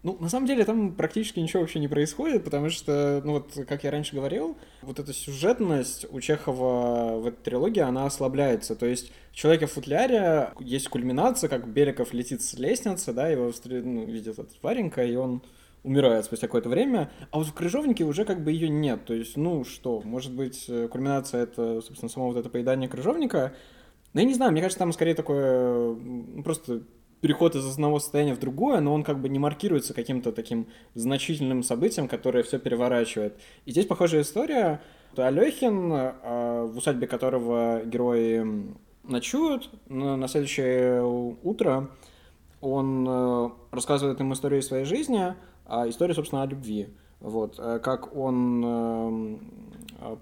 S4: Ну, на самом деле там практически ничего вообще не происходит, потому что, ну вот, как я раньше говорил, вот эта сюжетность у Чехова в этой трилогии, она ослабляется. То есть в «Человеке в футляре» есть кульминация, как Беликов летит с лестницы, да, его ну, видит этот Варенька, и он умирает спустя какое-то время, а вот в крыжовнике уже как бы ее нет. То есть, ну что, может быть, э, кульминация это, собственно, само вот это поедание крыжовника. Но я не знаю, мне кажется, там скорее такое просто переход из одного состояния в другое, но он как бы не маркируется каким-то таким значительным событием, которое все переворачивает. И здесь похожая история. Алехин, э, в усадьбе которого герои ночуют, на следующее утро он э, рассказывает им историю своей жизни, а история, собственно, о любви. Вот, э, как он эм,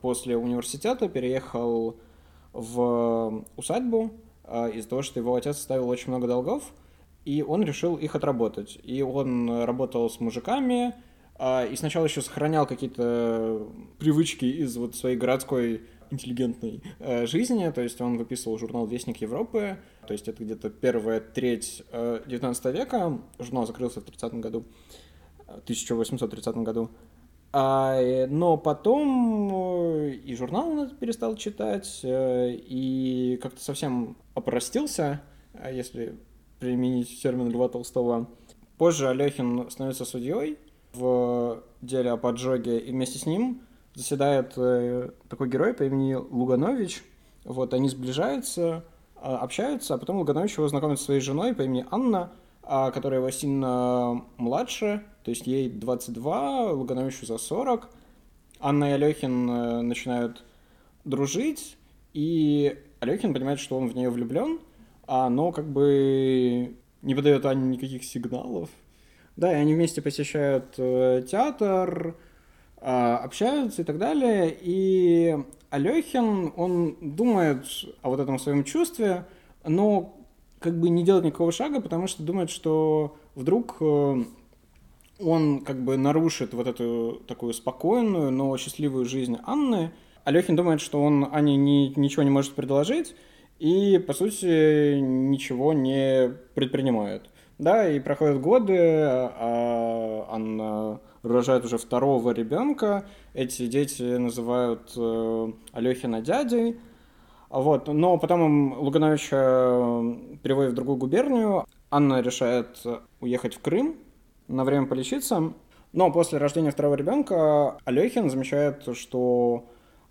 S4: после университета переехал в усадьбу э, из-за того, что его отец оставил очень много долгов, и он решил их отработать. И он работал с мужиками, э, и сначала еще сохранял какие-то привычки из вот своей городской интеллигентной э, жизни, то есть он выписывал журнал «Вестник Европы», то есть это где-то первая треть э, 19 века, журнал закрылся в 30 году, 1830 году. А, э, но потом э, и журнал он перестал читать, э, и как-то совсем опростился, если применить термин Льва Толстого. Позже Алехин становится судьей в деле о поджоге, и вместе с ним заседает такой герой по имени Луганович. Вот, они сближаются, общаются, а потом Луганович его знакомит с своей женой по имени Анна, а, которая его младше, то есть ей 22, Лугановичу за 40. Анна и Алехин э, начинают дружить, и Алехин понимает, что он в нее влюблен, а но как бы не подает Ане никаких сигналов. Да, и они вместе посещают э, театр, э, общаются и так далее. И Алехин, он думает о вот этом своем чувстве, но как бы не делает никакого шага, потому что думает, что вдруг э, он как бы нарушит вот эту такую спокойную, но счастливую жизнь Анны. Алехин думает, что он Ане ни, ничего не может предложить, и, по сути, ничего не предпринимает. Да, и проходят годы, а Анна рожает уже второго ребенка. Эти дети называют э, Алехина дядей. Вот. Но потом Лугановича э, переводят в другую губернию. Анна решает уехать в Крым на время полечиться. Но после рождения второго ребенка Алехин замечает, что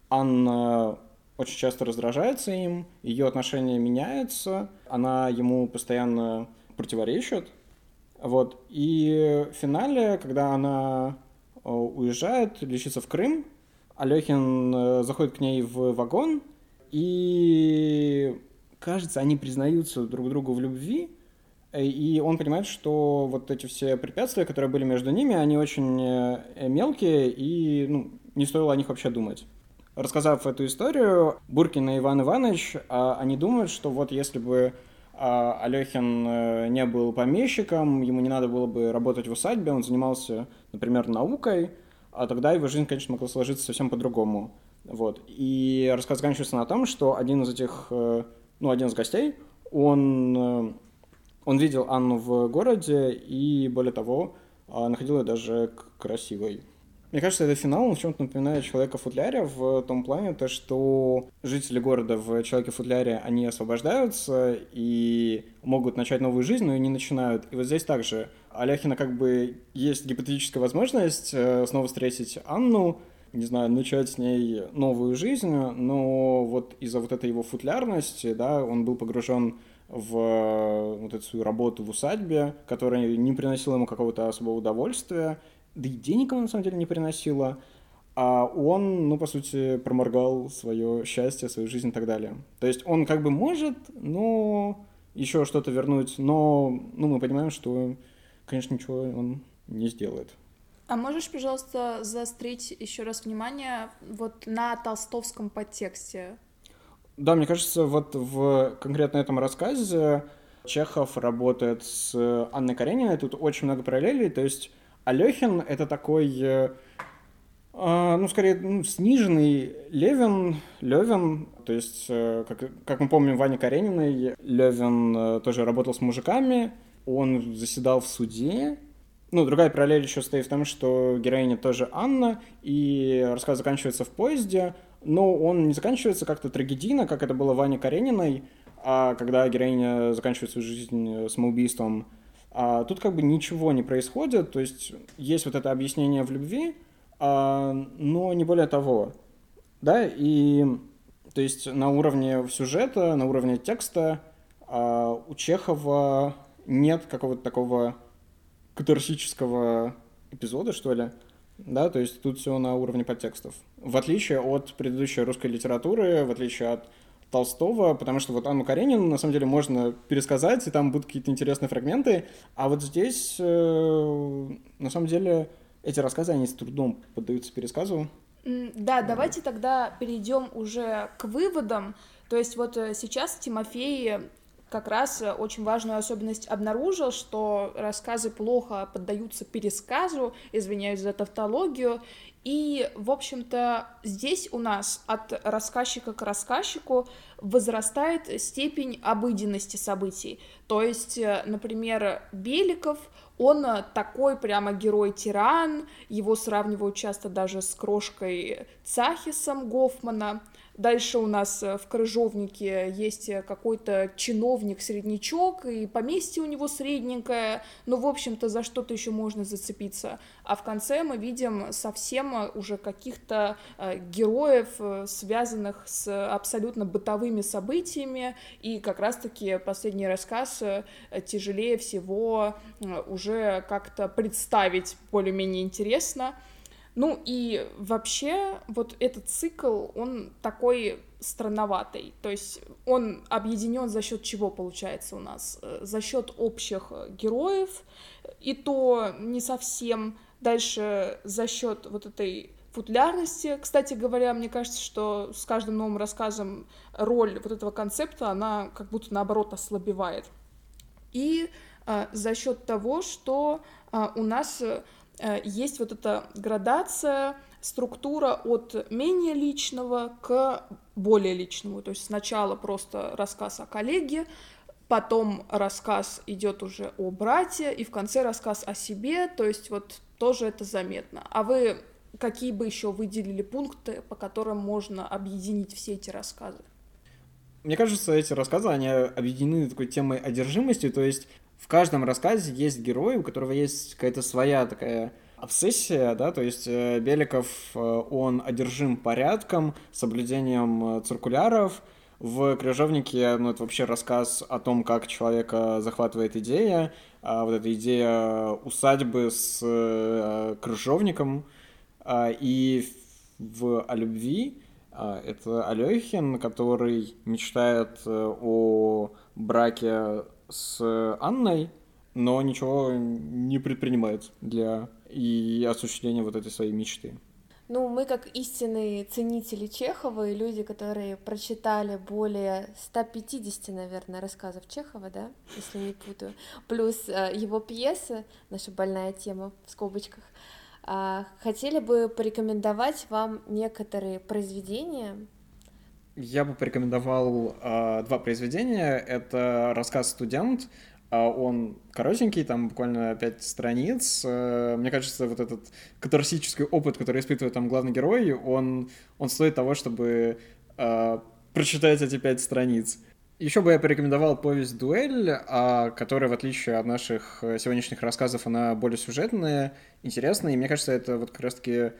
S4: Анна очень часто раздражается им, ее отношение меняется, она ему постоянно противоречит. Вот. И в финале, когда она э, уезжает лечиться в Крым, Алехин э, заходит к ней в вагон, и кажется, они признаются друг другу в любви, и он понимает, что вот эти все препятствия, которые были между ними, они очень э, мелкие, и ну, не стоило о них вообще думать. рассказав эту историю, Буркин и Иван Иванович, а, они думают, что вот если бы а, Алехин э, не был помещиком, ему не надо было бы работать в усадьбе, он занимался, например, наукой, а тогда его жизнь, конечно, могла сложиться совсем по-другому. Вот. И рассказ заканчивается на том, что один из этих, э, ну, один из гостей, он, э, он видел Анну в городе и, более того, находил ее даже красивой. Мне кажется, этот финал он в чем-то напоминает человека в футляре в том плане, то, что жители города в человеке в футляре, они освобождаются и могут начать новую жизнь, но и не начинают. И вот здесь также Аляхина как бы есть гипотетическая возможность э, снова встретить Анну, не знаю, начать с ней новую жизнь, но вот из-за вот этой его футлярности, да, он был погружен в э, вот эту свою работу в усадьбе, которая не приносила ему какого-то особого удовольствия, да и денег ему на самом деле не приносила, а он, ну, по сути, проморгал свое счастье, свою жизнь и так далее. То есть он как бы может, но еще что-то вернуть, но, ну, мы понимаем, что, конечно, ничего он не сделает.
S2: А можешь, пожалуйста, заострить еще раз внимание вот на толстовском подтексте?
S4: Да, мне кажется, вот в конкретно этом рассказе Чехов работает с Анной Карениной, тут очень много параллелей, то есть Алехин — это такой, э, э, ну, скорее, ну, сниженный Левин, Левин, то есть, э, как, как мы помним, Ваня Карениной, Левин э, тоже работал с мужиками, он заседал в суде, ну, другая параллель еще стоит в том, что героиня тоже Анна, и рассказ заканчивается в поезде, но он не заканчивается как-то трагедийно, как это было Ване Карениной, а когда героиня заканчивает свою жизнь самоубийством, а тут как бы ничего не происходит, то есть есть вот это объяснение в любви, а, но не более того, да, и то есть на уровне сюжета, на уровне текста а, у Чехова нет какого-то такого катарсического эпизода, что ли, да, то есть тут все на уровне подтекстов. В отличие от предыдущей русской литературы, в отличие от Толстого, потому что вот Анну Каренину на самом деле можно пересказать, и там будут какие-то интересные фрагменты, а вот здесь э, на самом деле эти рассказы, они с трудом поддаются пересказу.
S2: Да, давайте тогда перейдем уже к выводам. То есть вот э, сейчас Тимофей как раз э, очень важную особенность обнаружил, что рассказы плохо поддаются пересказу, извиняюсь за тавтологию, и, в общем-то, здесь у нас от рассказчика к рассказчику возрастает степень обыденности событий. То есть, э, например, Беликов, он такой прямо герой-тиран, его сравнивают часто даже с крошкой Цахисом Гофмана, Дальше у нас э, в Крыжовнике есть э, какой-то чиновник-среднячок, и поместье у него средненькое, но, в общем-то, за что-то еще можно зацепиться. А в конце мы видим совсем э, уже каких-то героев, связанных с абсолютно бытовыми событиями, и как раз-таки последний рассказ тяжелее всего уже как-то представить более-менее интересно. Ну и вообще вот этот цикл, он такой странноватый. То есть он объединен за счет чего получается у нас? Э, за счет общих героев, и то не совсем. Дальше за счет вот этой футлярности. Кстати говоря, мне кажется, что с каждым новым рассказом роль вот этого концепта, она как будто наоборот ослабевает. И а, за счет того, что а, у нас Э, есть вот эта градация, структура от менее личного к более личному. То есть сначала просто рассказ о коллеге, потом рассказ идет уже о брате, и в конце рассказ о себе, то есть вот тоже это заметно. А вы какие бы еще выделили пункты, по которым можно объединить все эти рассказы?
S4: Мне кажется, эти рассказы, они объединены такой темой одержимости, то есть в каждом рассказе есть герой, у которого есть какая-то своя такая обсессия, да, то есть э, Беликов, э, он одержим порядком, соблюдением э, циркуляров, в «Крыжовнике» ну, это вообще рассказ о том, как человека захватывает идея, а вот эта идея усадьбы с э, крыжовником, а, и в «О любви» а, это Алехин, который мечтает о браке с Анной, но ничего не предпринимает для и осуществления вот этой своей мечты.
S3: Ну, мы как истинные ценители Чехова и люди, которые прочитали более 150, наверное, рассказов Чехова, да, если не путаю, плюс э, его пьесы, наша больная тема в скобочках, э, хотели бы порекомендовать вам некоторые произведения.
S4: Я бы порекомендовал э, два произведения. Это рассказ «Студент», а он коротенький, там буквально пять страниц. Э, мне кажется, вот этот катарсический опыт, который испытывает там главный герой, он, он стоит того, чтобы э, прочитать эти пять страниц. Еще бы я порекомендовал повесть «Дуэль», которая, в отличие от наших э, сегодняшних рассказов, она более сюжетная, интересная, и мне кажется, это вот как раз-таки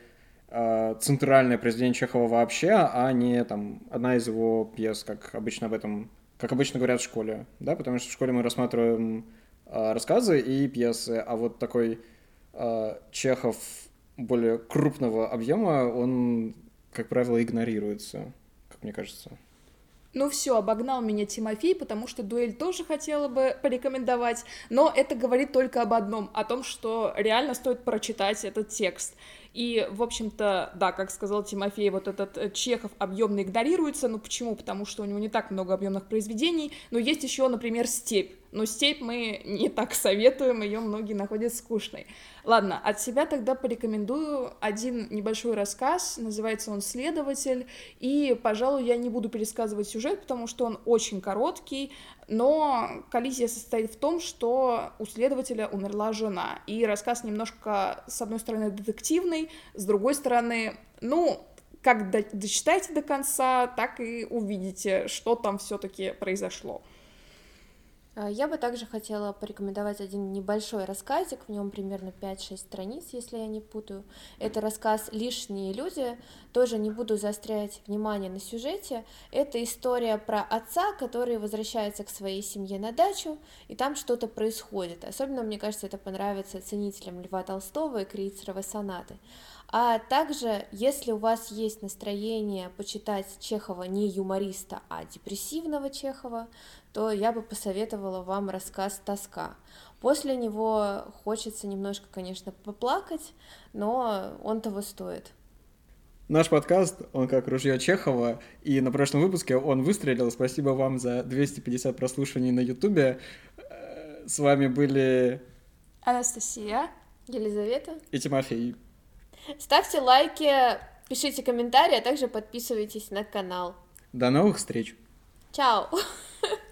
S4: центральное произведение Чехова вообще, а не там одна из его пьес, как обычно об этом как обычно говорят в школе, да, потому что в школе мы рассматриваем э, рассказы и пьесы, а вот такой э, Чехов более крупного объема, он, как правило, игнорируется, как мне кажется.
S2: Ну все, обогнал меня Тимофей, потому что дуэль тоже хотела бы порекомендовать, но это говорит только об одном, о том, что реально стоит прочитать этот текст. И, в общем-то, да, как сказал Тимофей, вот этот э, Чехов объемно игнорируется. Ну почему? Потому что у него не так много объемных произведений. Но есть еще, например, степь. Но степь мы не так советуем, ее многие находят скучной. Ладно, от себя тогда порекомендую один небольшой рассказ, называется он «Следователь», и, пожалуй, я не буду пересказывать сюжет, потому что он очень короткий, но коллизия состоит в том, что у следователя умерла жена, и рассказ немножко, с одной стороны, детективный, с другой стороны, ну, как дочитайте до конца, так и увидите, что там все-таки произошло.
S3: А, я бы также хотела порекомендовать один небольшой рассказик, в нем примерно 5-6 страниц, если я не путаю. Это рассказ «Лишние люди», тоже не буду заострять внимание на сюжете. Это история про отца, который возвращается к своей семье на дачу, и там что-то происходит. Особенно, мне кажется, это понравится ценителям Льва Толстого и Крейцеровой сонаты. А также, если у вас есть настроение почитать Чехова не юмориста, а депрессивного Чехова, то я бы посоветовала вам рассказ «Тоска». После него хочется немножко, конечно, поплакать, но он того стоит.
S4: Наш подкаст, он как ружье Чехова, и на прошлом выпуске он выстрелил. Спасибо вам за 250 прослушиваний на Ютубе. Э, с вами были
S2: Анастасия,
S3: Елизавета
S4: и Тимофей.
S3: Ставьте лайки, пишите комментарии, а также подписывайтесь на канал.
S4: До новых встреч.
S3: Чао. [laughs]